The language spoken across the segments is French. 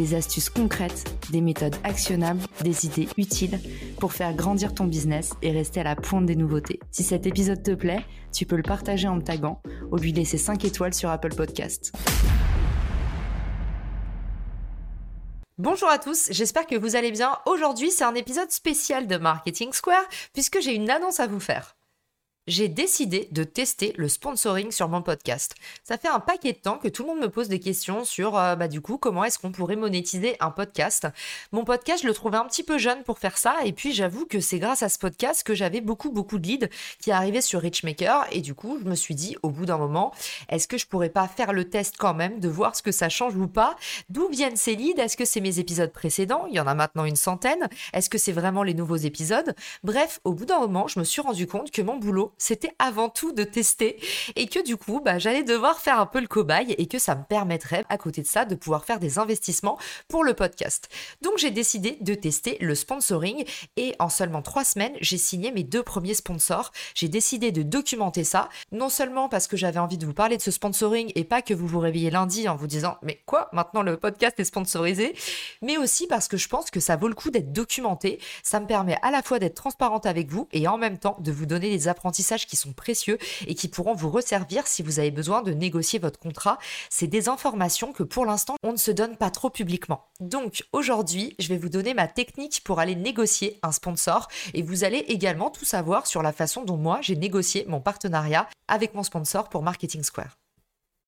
des astuces concrètes, des méthodes actionnables, des idées utiles pour faire grandir ton business et rester à la pointe des nouveautés. Si cet épisode te plaît, tu peux le partager en me taguant ou lui laisser 5 étoiles sur Apple Podcast. Bonjour à tous, j'espère que vous allez bien. Aujourd'hui, c'est un épisode spécial de Marketing Square puisque j'ai une annonce à vous faire j'ai décidé de tester le sponsoring sur mon podcast. Ça fait un paquet de temps que tout le monde me pose des questions sur, euh, bah, du coup, comment est-ce qu'on pourrait monétiser un podcast. Mon podcast, je le trouvais un petit peu jeune pour faire ça, et puis j'avoue que c'est grâce à ce podcast que j'avais beaucoup, beaucoup de leads qui arrivaient sur Richmaker, et du coup, je me suis dit, au bout d'un moment, est-ce que je pourrais pas faire le test quand même, de voir ce que ça change ou pas? D'où viennent ces leads? Est-ce que c'est mes épisodes précédents? Il y en a maintenant une centaine. Est-ce que c'est vraiment les nouveaux épisodes? Bref, au bout d'un moment, je me suis rendu compte que mon boulot, c'était avant tout de tester et que du coup, bah, j'allais devoir faire un peu le cobaye et que ça me permettrait, à côté de ça, de pouvoir faire des investissements pour le podcast. Donc j'ai décidé de tester le sponsoring et en seulement trois semaines, j'ai signé mes deux premiers sponsors. J'ai décidé de documenter ça, non seulement parce que j'avais envie de vous parler de ce sponsoring et pas que vous vous réveillez lundi en vous disant mais quoi, maintenant le podcast est sponsorisé, mais aussi parce que je pense que ça vaut le coup d'être documenté. Ça me permet à la fois d'être transparente avec vous et en même temps de vous donner des apprentissages qui sont précieux et qui pourront vous resservir si vous avez besoin de négocier votre contrat. C'est des informations que pour l'instant, on ne se donne pas trop publiquement. Donc aujourd'hui, je vais vous donner ma technique pour aller négocier un sponsor et vous allez également tout savoir sur la façon dont moi j'ai négocié mon partenariat avec mon sponsor pour Marketing Square.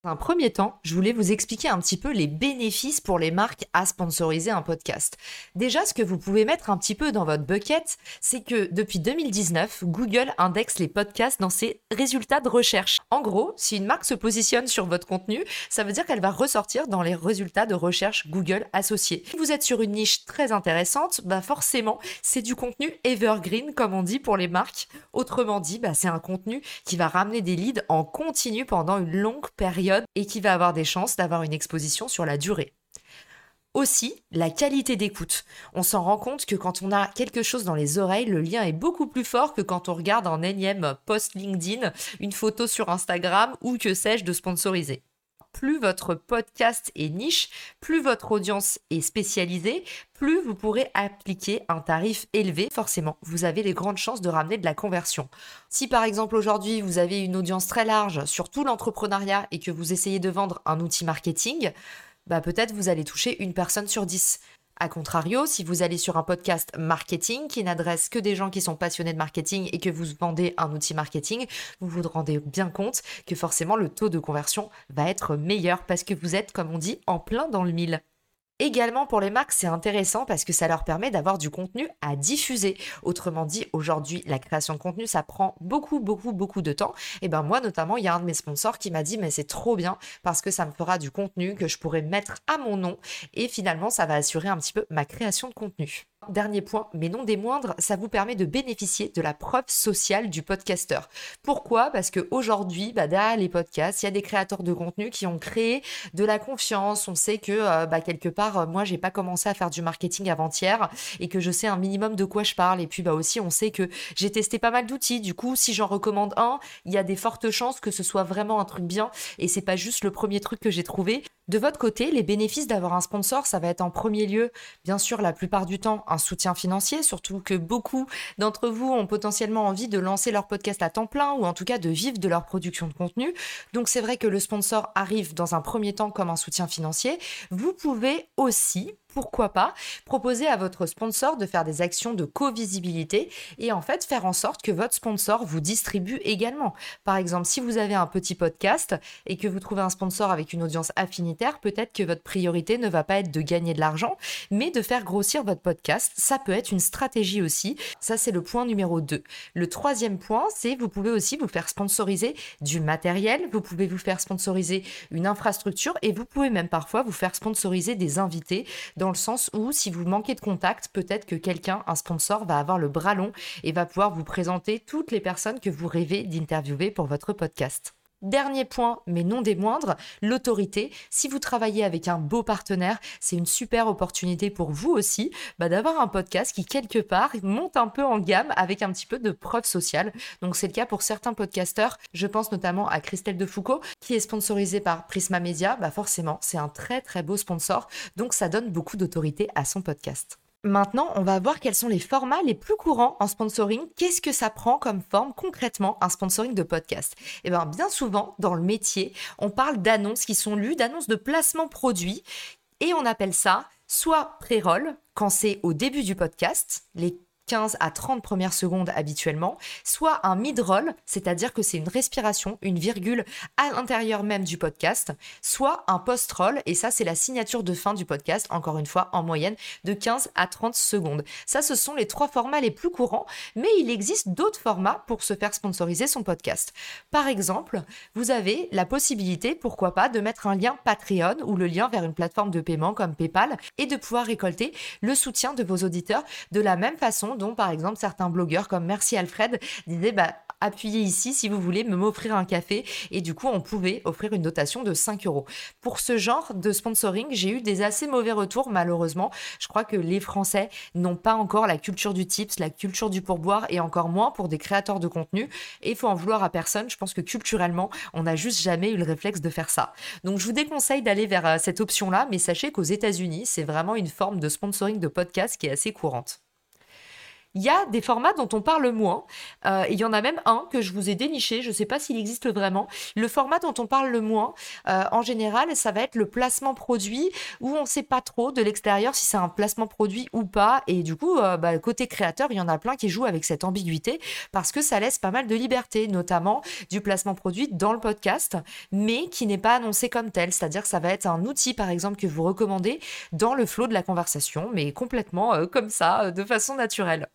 Un premier temps, je voulais vous expliquer un petit peu les bénéfices pour les marques à sponsoriser un podcast. Déjà, ce que vous pouvez mettre un petit peu dans votre bucket, c'est que depuis 2019, Google indexe les podcasts dans ses résultats de recherche. En gros, si une marque se positionne sur votre contenu, ça veut dire qu'elle va ressortir dans les résultats de recherche Google associés. Si vous êtes sur une niche très intéressante, bah forcément, c'est du contenu evergreen, comme on dit pour les marques. Autrement dit, bah c'est un contenu qui va ramener des leads en continu pendant une longue période et qui va avoir des chances d'avoir une exposition sur la durée. Aussi, la qualité d'écoute. On s'en rend compte que quand on a quelque chose dans les oreilles, le lien est beaucoup plus fort que quand on regarde en énième post LinkedIn, une photo sur Instagram ou que sais-je de sponsoriser plus votre podcast est niche, plus votre audience est spécialisée, plus vous pourrez appliquer un tarif élevé. Forcément, vous avez les grandes chances de ramener de la conversion. Si par exemple aujourd'hui vous avez une audience très large sur tout l'entrepreneuriat et que vous essayez de vendre un outil marketing, bah peut-être vous allez toucher une personne sur dix. A contrario, si vous allez sur un podcast marketing qui n'adresse que des gens qui sont passionnés de marketing et que vous vendez un outil marketing, vous vous rendez bien compte que forcément le taux de conversion va être meilleur parce que vous êtes, comme on dit, en plein dans le mille. Également pour les marques, c'est intéressant parce que ça leur permet d'avoir du contenu à diffuser. Autrement dit, aujourd'hui, la création de contenu, ça prend beaucoup, beaucoup, beaucoup de temps. Et ben moi, notamment, il y a un de mes sponsors qui m'a dit, mais c'est trop bien parce que ça me fera du contenu que je pourrais mettre à mon nom et finalement, ça va assurer un petit peu ma création de contenu. Dernier point, mais non des moindres, ça vous permet de bénéficier de la preuve sociale du podcasteur. Pourquoi? Parce qu'aujourd'hui, bah, derrière les podcasts, il y a des créateurs de contenu qui ont créé de la confiance. On sait que euh, bah, quelque part, euh, moi, j'ai pas commencé à faire du marketing avant-hier et que je sais un minimum de quoi je parle. Et puis bah aussi, on sait que j'ai testé pas mal d'outils. Du coup, si j'en recommande un, il y a des fortes chances que ce soit vraiment un truc bien et c'est pas juste le premier truc que j'ai trouvé. De votre côté, les bénéfices d'avoir un sponsor, ça va être en premier lieu, bien sûr, la plupart du temps, un soutien financier, surtout que beaucoup d'entre vous ont potentiellement envie de lancer leur podcast à temps plein ou en tout cas de vivre de leur production de contenu. Donc c'est vrai que le sponsor arrive dans un premier temps comme un soutien financier. Vous pouvez aussi pourquoi pas proposer à votre sponsor de faire des actions de co-visibilité et en fait faire en sorte que votre sponsor vous distribue également. Par exemple, si vous avez un petit podcast et que vous trouvez un sponsor avec une audience affinitaire, peut-être que votre priorité ne va pas être de gagner de l'argent, mais de faire grossir votre podcast. Ça peut être une stratégie aussi. Ça, c'est le point numéro 2. Le troisième point, c'est vous pouvez aussi vous faire sponsoriser du matériel, vous pouvez vous faire sponsoriser une infrastructure et vous pouvez même parfois vous faire sponsoriser des invités le sens où si vous manquez de contact, peut-être que quelqu'un, un sponsor, va avoir le bras long et va pouvoir vous présenter toutes les personnes que vous rêvez d'interviewer pour votre podcast. Dernier point, mais non des moindres, l'autorité. Si vous travaillez avec un beau partenaire, c'est une super opportunité pour vous aussi bah, d'avoir un podcast qui, quelque part, monte un peu en gamme avec un petit peu de preuve sociale. Donc, c'est le cas pour certains podcasteurs. Je pense notamment à Christelle Defoucault, qui est sponsorisée par Prisma Media. Bah, forcément, c'est un très très beau sponsor. Donc, ça donne beaucoup d'autorité à son podcast. Maintenant, on va voir quels sont les formats les plus courants en sponsoring. Qu'est-ce que ça prend comme forme concrètement un sponsoring de podcast? Eh bien, bien souvent, dans le métier, on parle d'annonces qui sont lues, d'annonces de placement produit, et on appelle ça soit pré-roll, quand c'est au début du podcast, les 15 à 30 premières secondes habituellement, soit un mid-roll, c'est-à-dire que c'est une respiration, une virgule à l'intérieur même du podcast, soit un post-roll, et ça c'est la signature de fin du podcast, encore une fois en moyenne de 15 à 30 secondes. Ça ce sont les trois formats les plus courants, mais il existe d'autres formats pour se faire sponsoriser son podcast. Par exemple, vous avez la possibilité, pourquoi pas, de mettre un lien Patreon ou le lien vers une plateforme de paiement comme PayPal et de pouvoir récolter le soutien de vos auditeurs de la même façon par exemple certains blogueurs comme Merci Alfred disaient bah, appuyez ici si vous voulez m'offrir un café et du coup on pouvait offrir une dotation de 5 euros. Pour ce genre de sponsoring, j'ai eu des assez mauvais retours malheureusement. Je crois que les Français n'ont pas encore la culture du tips, la culture du pourboire et encore moins pour des créateurs de contenu et il faut en vouloir à personne. Je pense que culturellement, on n'a juste jamais eu le réflexe de faire ça. Donc je vous déconseille d'aller vers euh, cette option-là, mais sachez qu'aux États-Unis, c'est vraiment une forme de sponsoring de podcast qui est assez courante. Il y a des formats dont on parle moins. Euh, il y en a même un que je vous ai déniché. Je ne sais pas s'il existe vraiment. Le format dont on parle le moins, euh, en général, ça va être le placement produit où on ne sait pas trop de l'extérieur si c'est un placement produit ou pas. Et du coup, euh, bah, côté créateur, il y en a plein qui jouent avec cette ambiguïté parce que ça laisse pas mal de liberté, notamment du placement produit dans le podcast, mais qui n'est pas annoncé comme tel. C'est-à-dire que ça va être un outil, par exemple, que vous recommandez dans le flot de la conversation, mais complètement comme ça, de façon naturelle.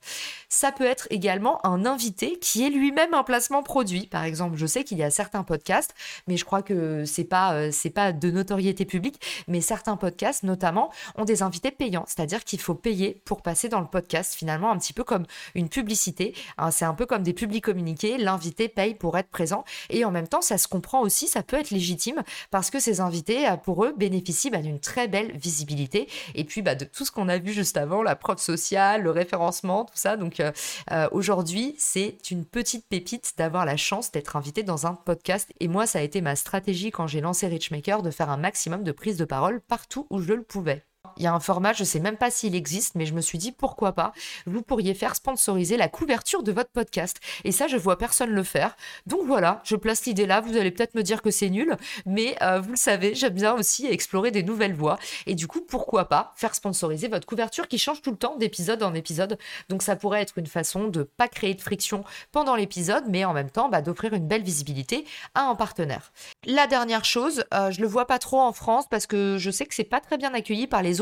Ça peut être également un invité qui est lui-même un placement produit. Par exemple, je sais qu'il y a certains podcasts, mais je crois que c'est pas euh, c'est pas de notoriété publique, mais certains podcasts notamment ont des invités payants, c'est-à-dire qu'il faut payer pour passer dans le podcast finalement un petit peu comme une publicité. Hein, c'est un peu comme des publics communiqués, l'invité paye pour être présent et en même temps ça se comprend aussi, ça peut être légitime parce que ces invités euh, pour eux bénéficient bah, d'une très belle visibilité et puis bah, de tout ce qu'on a vu juste avant, la preuve sociale, le référencement, tout Donc euh, euh, aujourd'hui, c'est une petite pépite d'avoir la chance d'être invité dans un podcast. Et moi, ça a été ma stratégie quand j'ai lancé Richmaker de faire un maximum de prises de parole partout où je le pouvais. Il y a un format, je ne sais même pas s'il existe, mais je me suis dit pourquoi pas. Vous pourriez faire sponsoriser la couverture de votre podcast. Et ça, je vois personne le faire. Donc voilà, je place l'idée là. Vous allez peut-être me dire que c'est nul, mais euh, vous le savez, j'aime bien aussi explorer des nouvelles voies. Et du coup, pourquoi pas faire sponsoriser votre couverture qui change tout le temps d'épisode en épisode. Donc ça pourrait être une façon de pas créer de friction pendant l'épisode, mais en même temps bah, d'offrir une belle visibilité à un partenaire. La dernière chose, euh, je le vois pas trop en France parce que je sais que c'est pas très bien accueilli par les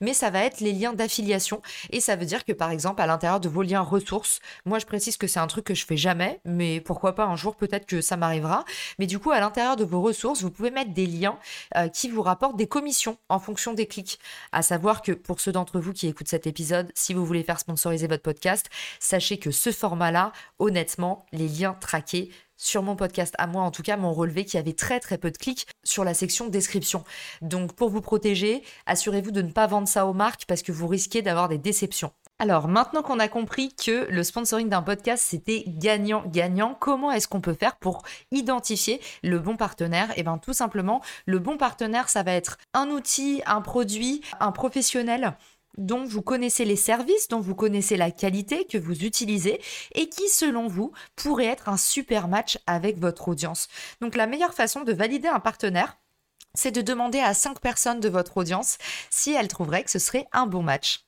mais ça va être les liens d'affiliation. Et ça veut dire que par exemple, à l'intérieur de vos liens ressources, moi je précise que c'est un truc que je fais jamais, mais pourquoi pas un jour peut-être que ça m'arrivera. Mais du coup, à l'intérieur de vos ressources, vous pouvez mettre des liens euh, qui vous rapportent des commissions en fonction des clics. À savoir que pour ceux d'entre vous qui écoutent cet épisode, si vous voulez faire sponsoriser votre podcast, sachez que ce format-là, honnêtement, les liens traqués, sur mon podcast à moi en tout cas m'ont relevé qu'il y avait très très peu de clics sur la section description. Donc pour vous protéger, assurez-vous de ne pas vendre ça aux marques parce que vous risquez d'avoir des déceptions. Alors maintenant qu'on a compris que le sponsoring d'un podcast c'était gagnant-gagnant, comment est-ce qu'on peut faire pour identifier le bon partenaire? Et eh bien tout simplement, le bon partenaire ça va être un outil, un produit, un professionnel dont vous connaissez les services, dont vous connaissez la qualité que vous utilisez et qui, selon vous, pourrait être un super match avec votre audience. Donc la meilleure façon de valider un partenaire, c'est de demander à 5 personnes de votre audience si elles trouveraient que ce serait un bon match.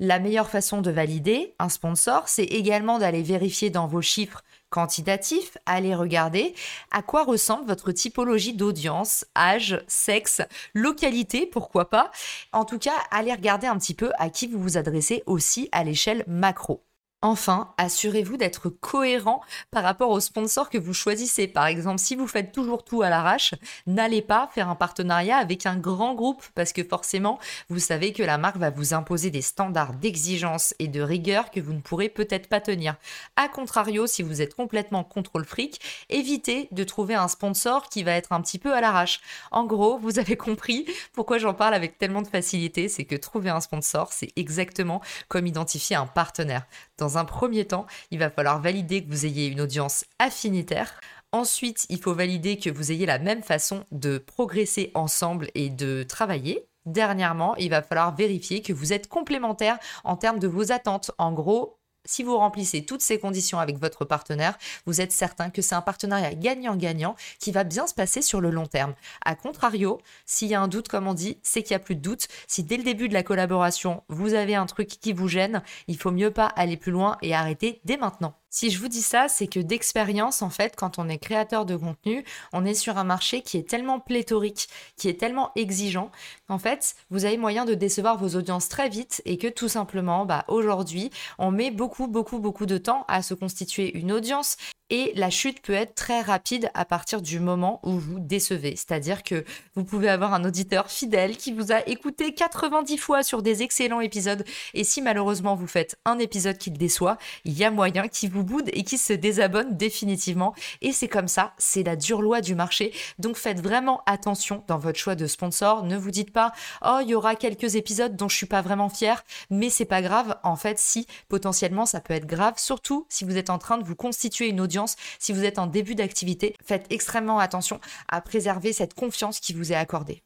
La meilleure façon de valider un sponsor, c'est également d'aller vérifier dans vos chiffres quantitatifs, aller regarder à quoi ressemble votre typologie d'audience, âge, sexe, localité, pourquoi pas. En tout cas, allez regarder un petit peu à qui vous vous adressez aussi à l'échelle macro. Enfin, assurez-vous d'être cohérent par rapport aux sponsors que vous choisissez. Par exemple, si vous faites toujours tout à l'arrache, n'allez pas faire un partenariat avec un grand groupe parce que forcément, vous savez que la marque va vous imposer des standards d'exigence et de rigueur que vous ne pourrez peut-être pas tenir. A contrario, si vous êtes complètement contrôle fric, évitez de trouver un sponsor qui va être un petit peu à l'arrache. En gros, vous avez compris pourquoi j'en parle avec tellement de facilité, c'est que trouver un sponsor, c'est exactement comme identifier un partenaire. Un premier temps, il va falloir valider que vous ayez une audience affinitaire. Ensuite, il faut valider que vous ayez la même façon de progresser ensemble et de travailler. Dernièrement, il va falloir vérifier que vous êtes complémentaires en termes de vos attentes. En gros, si vous remplissez toutes ces conditions avec votre partenaire, vous êtes certain que c'est un partenariat gagnant-gagnant qui va bien se passer sur le long terme. A contrario, s'il y a un doute, comme on dit, c'est qu'il n'y a plus de doute. Si dès le début de la collaboration, vous avez un truc qui vous gêne, il faut mieux pas aller plus loin et arrêter dès maintenant. Si je vous dis ça, c'est que d'expérience, en fait, quand on est créateur de contenu, on est sur un marché qui est tellement pléthorique, qui est tellement exigeant, qu'en fait, vous avez moyen de décevoir vos audiences très vite et que tout simplement, bah, aujourd'hui, on met beaucoup, beaucoup, beaucoup de temps à se constituer une audience et la chute peut être très rapide à partir du moment où vous décevez. C'est-à-dire que vous pouvez avoir un auditeur fidèle qui vous a écouté 90 fois sur des excellents épisodes. Et si malheureusement vous faites un épisode qui le déçoit, il y a moyen qu'il vous boude et qu'il se désabonne définitivement. Et c'est comme ça, c'est la dure loi du marché. Donc faites vraiment attention dans votre choix de sponsor. Ne vous dites pas, oh, il y aura quelques épisodes dont je suis pas vraiment fier, mais c'est pas grave. En fait, si potentiellement ça peut être grave, surtout si vous êtes en train de vous constituer une audience si vous êtes en début d'activité, faites extrêmement attention à préserver cette confiance qui vous est accordée.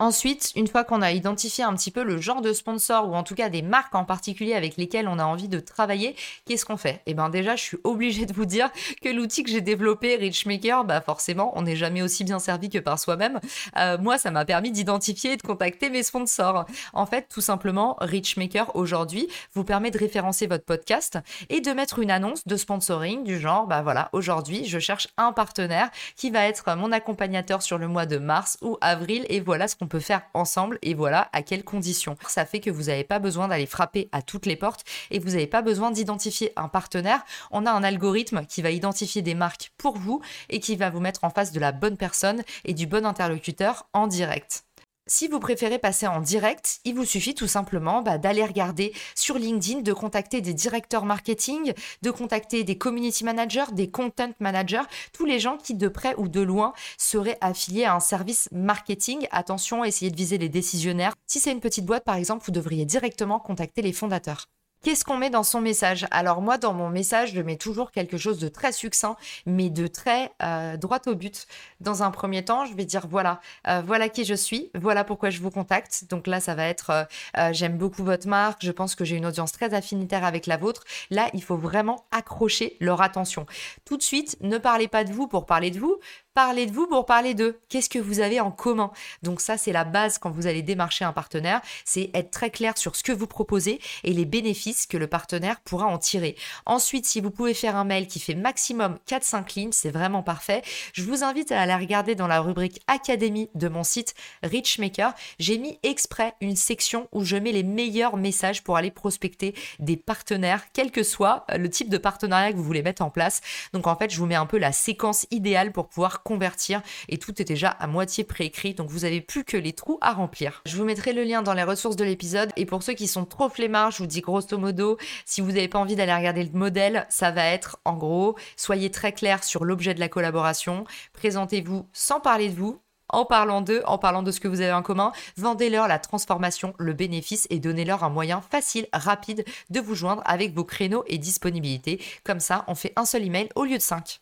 Ensuite, une fois qu'on a identifié un petit peu le genre de sponsor ou en tout cas des marques en particulier avec lesquelles on a envie de travailler, qu'est-ce qu'on fait? Eh bien déjà, je suis obligée de vous dire que l'outil que j'ai développé, Richmaker, bah forcément, on n'est jamais aussi bien servi que par soi-même. Euh, moi, ça m'a permis d'identifier et de contacter mes sponsors. En fait, tout simplement, Richmaker aujourd'hui vous permet de référencer votre podcast et de mettre une annonce de sponsoring du genre, bah voilà, aujourd'hui, je cherche un partenaire qui va être mon accompagnateur sur le mois de mars ou avril et voilà ce qu'on peut faire ensemble et voilà à quelles conditions. Ça fait que vous n'avez pas besoin d'aller frapper à toutes les portes et vous n'avez pas besoin d'identifier un partenaire. On a un algorithme qui va identifier des marques pour vous et qui va vous mettre en face de la bonne personne et du bon interlocuteur en direct. Si vous préférez passer en direct, il vous suffit tout simplement bah, d'aller regarder sur LinkedIn, de contacter des directeurs marketing, de contacter des community managers, des content managers, tous les gens qui de près ou de loin seraient affiliés à un service marketing. Attention, essayez de viser les décisionnaires. Si c'est une petite boîte par exemple, vous devriez directement contacter les fondateurs. Qu'est-ce qu'on met dans son message? Alors moi, dans mon message, je mets toujours quelque chose de très succinct, mais de très euh, droit au but. Dans un premier temps, je vais dire voilà, euh, voilà qui je suis, voilà pourquoi je vous contacte. Donc là, ça va être euh, j'aime beaucoup votre marque, je pense que j'ai une audience très affinitaire avec la vôtre. Là, il faut vraiment accrocher leur attention. Tout de suite, ne parlez pas de vous pour parler de vous, parlez de vous pour parler d'eux. Qu'est-ce que vous avez en commun Donc ça, c'est la base quand vous allez démarcher un partenaire, c'est être très clair sur ce que vous proposez et les bénéfices que le partenaire pourra en tirer. Ensuite, si vous pouvez faire un mail qui fait maximum 4-5 lignes, c'est vraiment parfait. Je vous invite à aller regarder dans la rubrique Académie de mon site Richmaker. J'ai mis exprès une section où je mets les meilleurs messages pour aller prospecter des partenaires, quel que soit le type de partenariat que vous voulez mettre en place. Donc en fait, je vous mets un peu la séquence idéale pour pouvoir convertir et tout est déjà à moitié préécrit, donc vous avez plus que les trous à remplir. Je vous mettrai le lien dans les ressources de l'épisode et pour ceux qui sont trop flemmards, je vous dis grosso modo, si vous n'avez pas envie d'aller regarder le modèle, ça va être en gros, soyez très clair sur l'objet de la collaboration, présentez-vous sans parler de vous, en parlant d'eux, en parlant de ce que vous avez en commun, vendez-leur la transformation, le bénéfice et donnez-leur un moyen facile, rapide de vous joindre avec vos créneaux et disponibilités. Comme ça, on fait un seul email au lieu de cinq.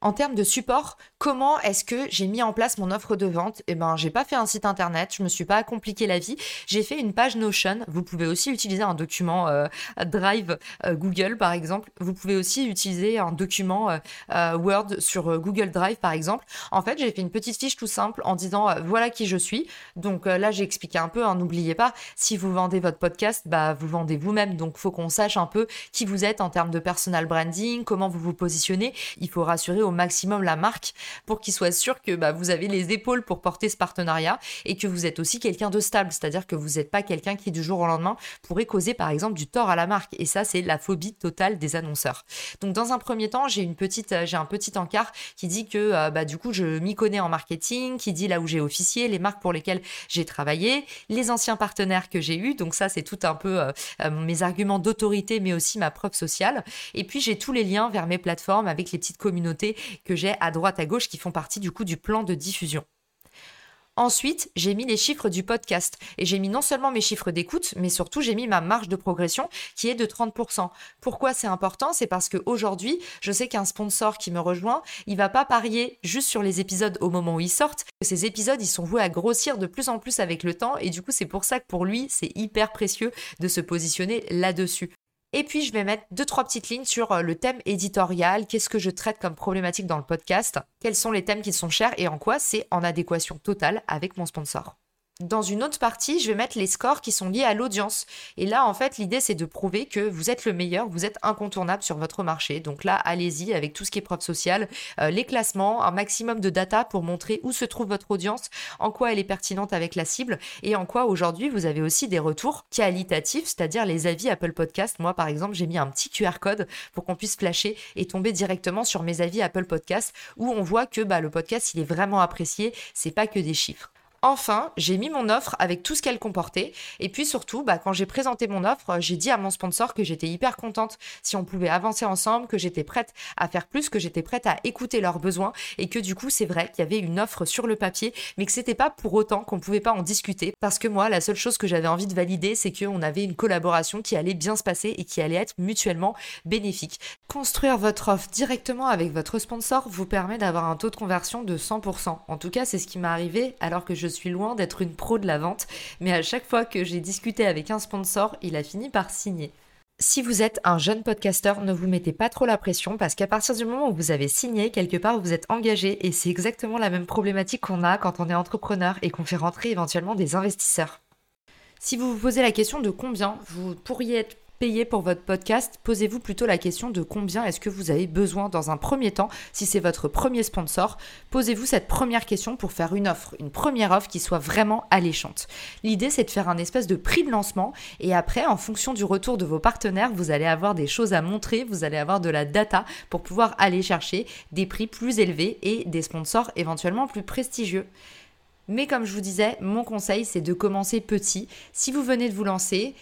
En termes de support, comment est-ce que j'ai mis en place mon offre de vente? Eh ben, j'ai pas fait un site internet, je me suis pas compliqué la vie. J'ai fait une page Notion. Vous pouvez aussi utiliser un document euh, Drive euh, Google, par exemple. Vous pouvez aussi utiliser un document euh, Word sur Google Drive, par exemple. En fait, j'ai fait une petite fiche tout simple en disant voilà qui je suis. Donc là, j'ai expliqué un peu. Hein, n'oubliez pas, si vous vendez votre podcast, bah vous vendez vous-même. Donc faut qu'on sache un peu qui vous êtes en termes de personal branding, comment vous vous positionnez. Il faut rassurer au maximum la marque. Pour qu'il soit sûr que bah, vous avez les épaules pour porter ce partenariat et que vous êtes aussi quelqu'un de stable, c'est-à-dire que vous n'êtes pas quelqu'un qui du jour au lendemain pourrait causer par exemple du tort à la marque. Et ça, c'est la phobie totale des annonceurs. Donc dans un premier temps, j'ai une petite, j'ai un petit encart qui dit que euh, bah, du coup je m'y connais en marketing, qui dit là où j'ai officié, les marques pour lesquelles j'ai travaillé, les anciens partenaires que j'ai eus. Donc ça, c'est tout un peu euh, euh, mes arguments d'autorité, mais aussi ma preuve sociale. Et puis j'ai tous les liens vers mes plateformes avec les petites communautés que j'ai à droite à gauche qui font partie du coup du plan de diffusion. Ensuite, j'ai mis les chiffres du podcast et j'ai mis non seulement mes chiffres d'écoute, mais surtout j'ai mis ma marge de progression qui est de 30%. Pourquoi c'est important? C'est parce qu'aujourd'hui, je sais qu'un sponsor qui me rejoint, il va pas parier juste sur les épisodes au moment où ils sortent. Ces épisodes, ils sont voués à grossir de plus en plus avec le temps et du coup, c'est pour ça que pour lui, c'est hyper précieux de se positionner là-dessus. Et puis, je vais mettre deux, trois petites lignes sur euh, le thème éditorial. Qu'est-ce que je traite comme problématique dans le podcast? Quels sont les thèmes qui sont chers? Et en quoi c'est en adéquation totale avec mon sponsor? Dans une autre partie, je vais mettre les scores qui sont liés à l'audience. Et là, en fait, l'idée, c'est de prouver que vous êtes le meilleur, vous êtes incontournable sur votre marché. Donc là, allez-y avec tout ce qui est preuve sociale, euh, les classements, un maximum de data pour montrer où se trouve votre audience, en quoi elle est pertinente avec la cible et en quoi aujourd'hui, vous avez aussi des retours qualitatifs, c'est-à-dire les avis Apple Podcast. Moi, par exemple, j'ai mis un petit QR code pour qu'on puisse flasher et tomber directement sur mes avis Apple Podcast où on voit que bah, le podcast, il est vraiment apprécié. C'est pas que des chiffres. Enfin, j'ai mis mon offre avec tout ce qu'elle comportait. Et puis surtout, bah, quand j'ai présenté mon offre, j'ai dit à mon sponsor que j'étais hyper contente si on pouvait avancer ensemble, que j'étais prête à faire plus, que j'étais prête à écouter leurs besoins et que du coup, c'est vrai qu'il y avait une offre sur le papier, mais que c'était pas pour autant qu'on pouvait pas en discuter. Parce que moi, la seule chose que j'avais envie de valider, c'est qu'on avait une collaboration qui allait bien se passer et qui allait être mutuellement bénéfique. Construire votre offre directement avec votre sponsor vous permet d'avoir un taux de conversion de 100%. En tout cas, c'est ce qui m'est arrivé alors que je suis loin d'être une pro de la vente, mais à chaque fois que j'ai discuté avec un sponsor, il a fini par signer. Si vous êtes un jeune podcasteur, ne vous mettez pas trop la pression parce qu'à partir du moment où vous avez signé, quelque part vous êtes engagé et c'est exactement la même problématique qu'on a quand on est entrepreneur et qu'on fait rentrer éventuellement des investisseurs. Si vous vous posez la question de combien vous pourriez être payer pour votre podcast, posez-vous plutôt la question de combien est-ce que vous avez besoin dans un premier temps. Si c'est votre premier sponsor, posez-vous cette première question pour faire une offre, une première offre qui soit vraiment alléchante. L'idée, c'est de faire un espèce de prix de lancement et après, en fonction du retour de vos partenaires, vous allez avoir des choses à montrer, vous allez avoir de la data pour pouvoir aller chercher des prix plus élevés et des sponsors éventuellement plus prestigieux. Mais comme je vous disais, mon conseil, c'est de commencer petit. Si vous venez de vous lancer,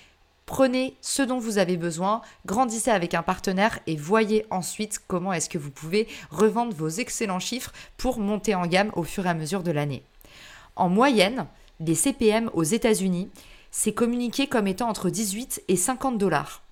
Prenez ce dont vous avez besoin, grandissez avec un partenaire et voyez ensuite comment est-ce que vous pouvez revendre vos excellents chiffres pour monter en gamme au fur et à mesure de l'année. En moyenne, les CPM aux États-Unis, c'est communiqué comme étant entre 18 et 50 dollars.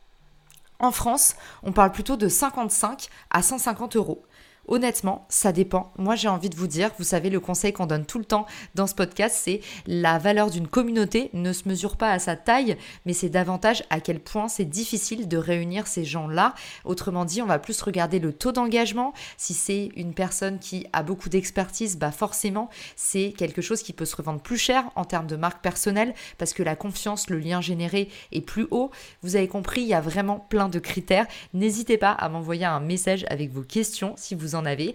En France, on parle plutôt de 55 à 150 euros. Honnêtement, ça dépend. Moi, j'ai envie de vous dire, vous savez, le conseil qu'on donne tout le temps dans ce podcast, c'est la valeur d'une communauté ne se mesure pas à sa taille, mais c'est davantage à quel point c'est difficile de réunir ces gens-là. Autrement dit, on va plus regarder le taux d'engagement. Si c'est une personne qui a beaucoup d'expertise, bah forcément, c'est quelque chose qui peut se revendre plus cher en termes de marque personnelle parce que la confiance, le lien généré est plus haut. Vous avez compris, il y a vraiment plein de critères. N'hésitez pas à m'envoyer un message avec vos questions si vous avez.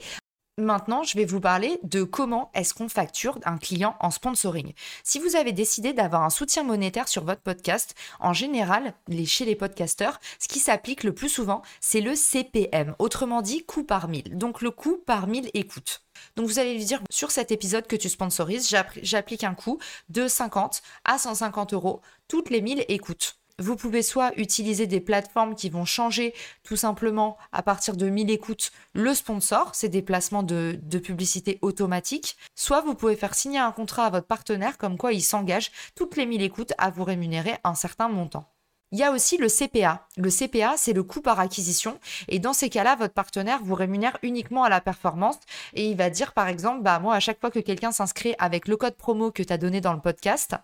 Maintenant, je vais vous parler de comment est-ce qu'on facture un client en sponsoring. Si vous avez décidé d'avoir un soutien monétaire sur votre podcast, en général, les, chez les podcasteurs, ce qui s'applique le plus souvent, c'est le CPM, autrement dit coût par mille. Donc le coût par mille écoutes. Donc vous allez lui dire sur cet épisode que tu sponsorises, j'applique un coût de 50 à 150 euros toutes les 1000 écoutes. Vous pouvez soit utiliser des plateformes qui vont changer tout simplement à partir de 1000 écoutes le sponsor, c'est des placements de, de, publicité automatique, soit vous pouvez faire signer un contrat à votre partenaire comme quoi il s'engage toutes les 1000 écoutes à vous rémunérer un certain montant. Il y a aussi le CPA. Le CPA, c'est le coût par acquisition. Et dans ces cas-là, votre partenaire vous rémunère uniquement à la performance. Et il va dire, par exemple, bah, moi, à chaque fois que quelqu'un s'inscrit avec le code promo que tu as donné dans le podcast,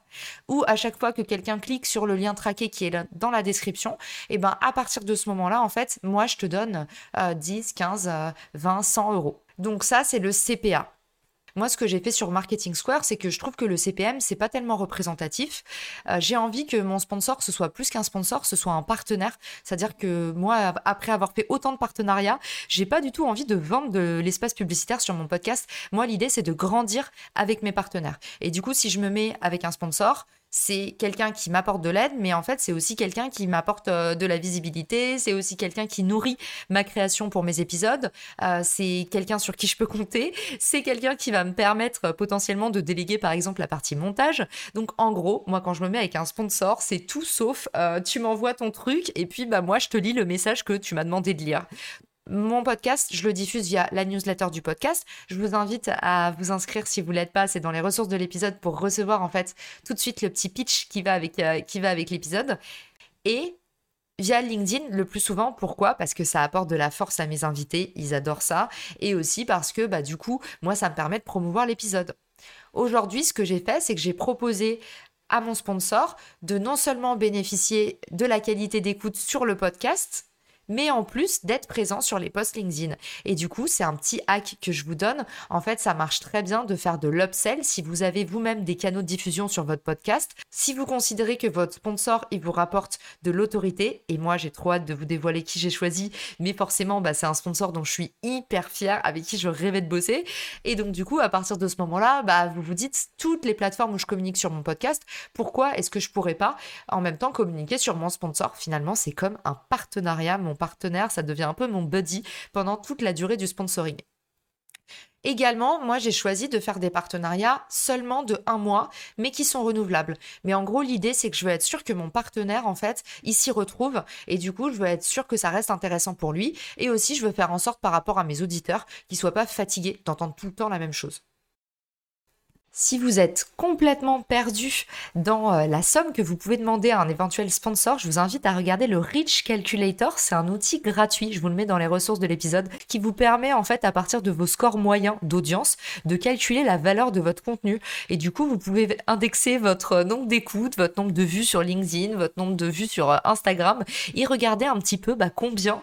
ou à chaque fois que quelqu'un clique sur le lien traqué qui est dans la description, et ben, à partir de ce moment-là, en fait, moi, je te donne 10, 15, 20, 100 euros. Donc ça, c'est le CPA. Moi, ce que j'ai fait sur Marketing Square, c'est que je trouve que le CPM, c'est pas tellement représentatif. Euh, j'ai envie que mon sponsor, ce soit plus qu'un sponsor, ce soit un partenaire. C'est-à-dire que moi, après avoir fait autant de partenariats, j'ai pas du tout envie de vendre de l'espace publicitaire sur mon podcast. Moi, l'idée, c'est de grandir avec mes partenaires. Et du coup, si je me mets avec un sponsor, c'est quelqu'un qui m'apporte de l'aide, mais en fait, c'est aussi quelqu'un qui m'apporte euh, de la visibilité, c'est aussi quelqu'un qui nourrit ma création pour mes épisodes, euh, c'est quelqu'un sur qui je peux compter, c'est quelqu'un qui va me permettre euh, potentiellement de déléguer par exemple la partie montage. Donc en gros, moi quand je me mets avec un sponsor, c'est tout sauf tu m'envoies ton truc et puis bah moi je te lis le message que tu m'as demandé de lire. Mon podcast, je le diffuse via la newsletter du podcast. Je vous invite à vous inscrire si vous l'êtes pas, c'est dans les ressources de l'épisode pour recevoir en fait tout de suite le petit pitch qui va avec, euh, qui va avec l'épisode. Et via LinkedIn le plus souvent. Pourquoi? Parce que ça apporte de la force à mes invités, ils adorent ça. Et aussi parce que bah, du coup, moi, ça me permet de promouvoir l'épisode. Aujourd'hui, ce que j'ai fait, c'est que j'ai proposé à mon sponsor de non seulement bénéficier de la qualité d'écoute sur le podcast, mais en plus d'être présent sur les posts LinkedIn. Et du coup, c'est un petit hack que je vous donne. En fait, ça marche très bien de faire de l'upsell si vous avez vous-même des canaux de diffusion sur votre podcast. Si vous considérez que votre sponsor, il vous rapporte de l'autorité, et moi, j'ai trop hâte de vous dévoiler qui j'ai choisi, mais forcément, bah, c'est un sponsor dont je suis hyper fière, avec qui je rêvais de bosser. Et donc, du coup, à partir de ce moment-là, bah, vous vous dites, toutes les plateformes où je communique sur mon podcast, pourquoi est-ce que je pourrais pas en même temps communiquer sur mon sponsor? Finalement, c'est comme un partenariat. Mon partenaire, ça devient un peu mon buddy pendant toute la durée du sponsoring. Également, moi, j'ai choisi de faire des partenariats seulement de un mois, mais qui sont renouvelables. Mais en gros, l'idée, c'est que je veux être sûr que mon partenaire, en fait, il s'y retrouve. Et du coup, je veux être sûr que ça reste intéressant pour lui. Et aussi, je veux faire en sorte par rapport à mes auditeurs qu'ils soient pas fatigués d'entendre tout le temps la même chose. Si vous êtes complètement perdu dans euh, la somme que vous pouvez demander à un éventuel sponsor, je vous invite à regarder le Reach Calculator. C'est un outil gratuit, je vous le mets dans les ressources de l'épisode, qui vous permet en fait à partir de vos scores moyens d'audience de calculer la valeur de votre contenu. Et du coup, vous pouvez indexer votre nombre d'écoutes, votre nombre de vues sur LinkedIn, votre nombre de vues sur euh, Instagram et regarder un petit peu bah, combien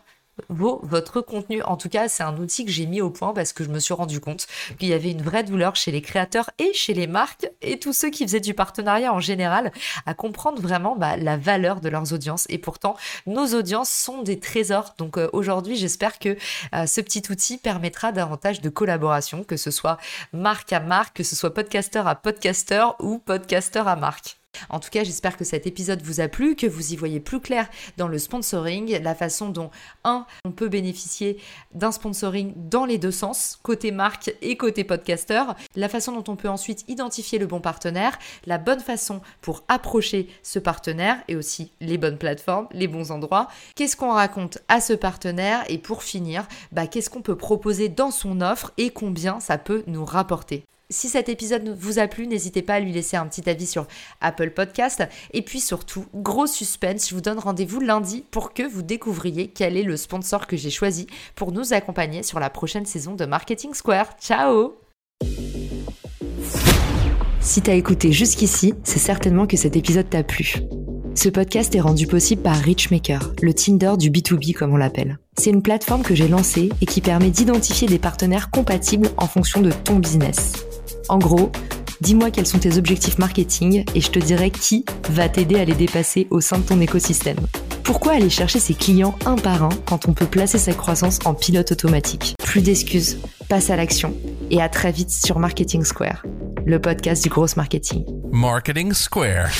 votre contenu. En tout cas, c'est un outil que j'ai mis au point parce que je me suis rendu compte qu'il y avait une vraie douleur chez les créateurs et chez les marques et tous ceux qui faisaient du partenariat en général à comprendre vraiment bah, la valeur de leurs audiences. Et pourtant, nos audiences sont des trésors. Donc euh, aujourd'hui, j'espère que euh, ce petit outil permettra davantage de collaboration, que ce soit marque à marque, que ce soit podcasteur à podcasteur ou podcasteur à marque. En tout cas, j'espère que cet épisode vous a plu, que vous y voyez plus clair dans le sponsoring, la façon dont, un, on peut bénéficier d'un sponsoring dans les deux sens, côté marque et côté podcasteur, la façon dont on peut ensuite identifier le bon partenaire, la bonne façon pour approcher ce partenaire et aussi les bonnes plateformes, les bons endroits, qu'est-ce qu'on raconte à ce partenaire et pour finir, bah, qu'est-ce qu'on peut proposer dans son offre et combien ça peut nous rapporter? Si cet épisode vous a plu, n'hésitez pas à lui laisser un petit avis sur Apple Podcast. Et puis surtout, gros suspense, je vous donne rendez-vous lundi pour que vous découvriez quel est le sponsor que j'ai choisi pour nous accompagner sur la prochaine saison de Marketing Square. Ciao Si t'as écouté jusqu'ici, c'est certainement que cet épisode t'a plu. Ce podcast est rendu possible par Richmaker, le Tinder du B2B comme on l'appelle. C'est une plateforme que j'ai lancée et qui permet d'identifier des partenaires compatibles en fonction de ton business. En gros, dis-moi quels sont tes objectifs marketing et je te dirai qui va t'aider à les dépasser au sein de ton écosystème. Pourquoi aller chercher ses clients un par un quand on peut placer sa croissance en pilote automatique? Plus d'excuses, passe à l'action et à très vite sur Marketing Square, le podcast du gros marketing. Marketing Square.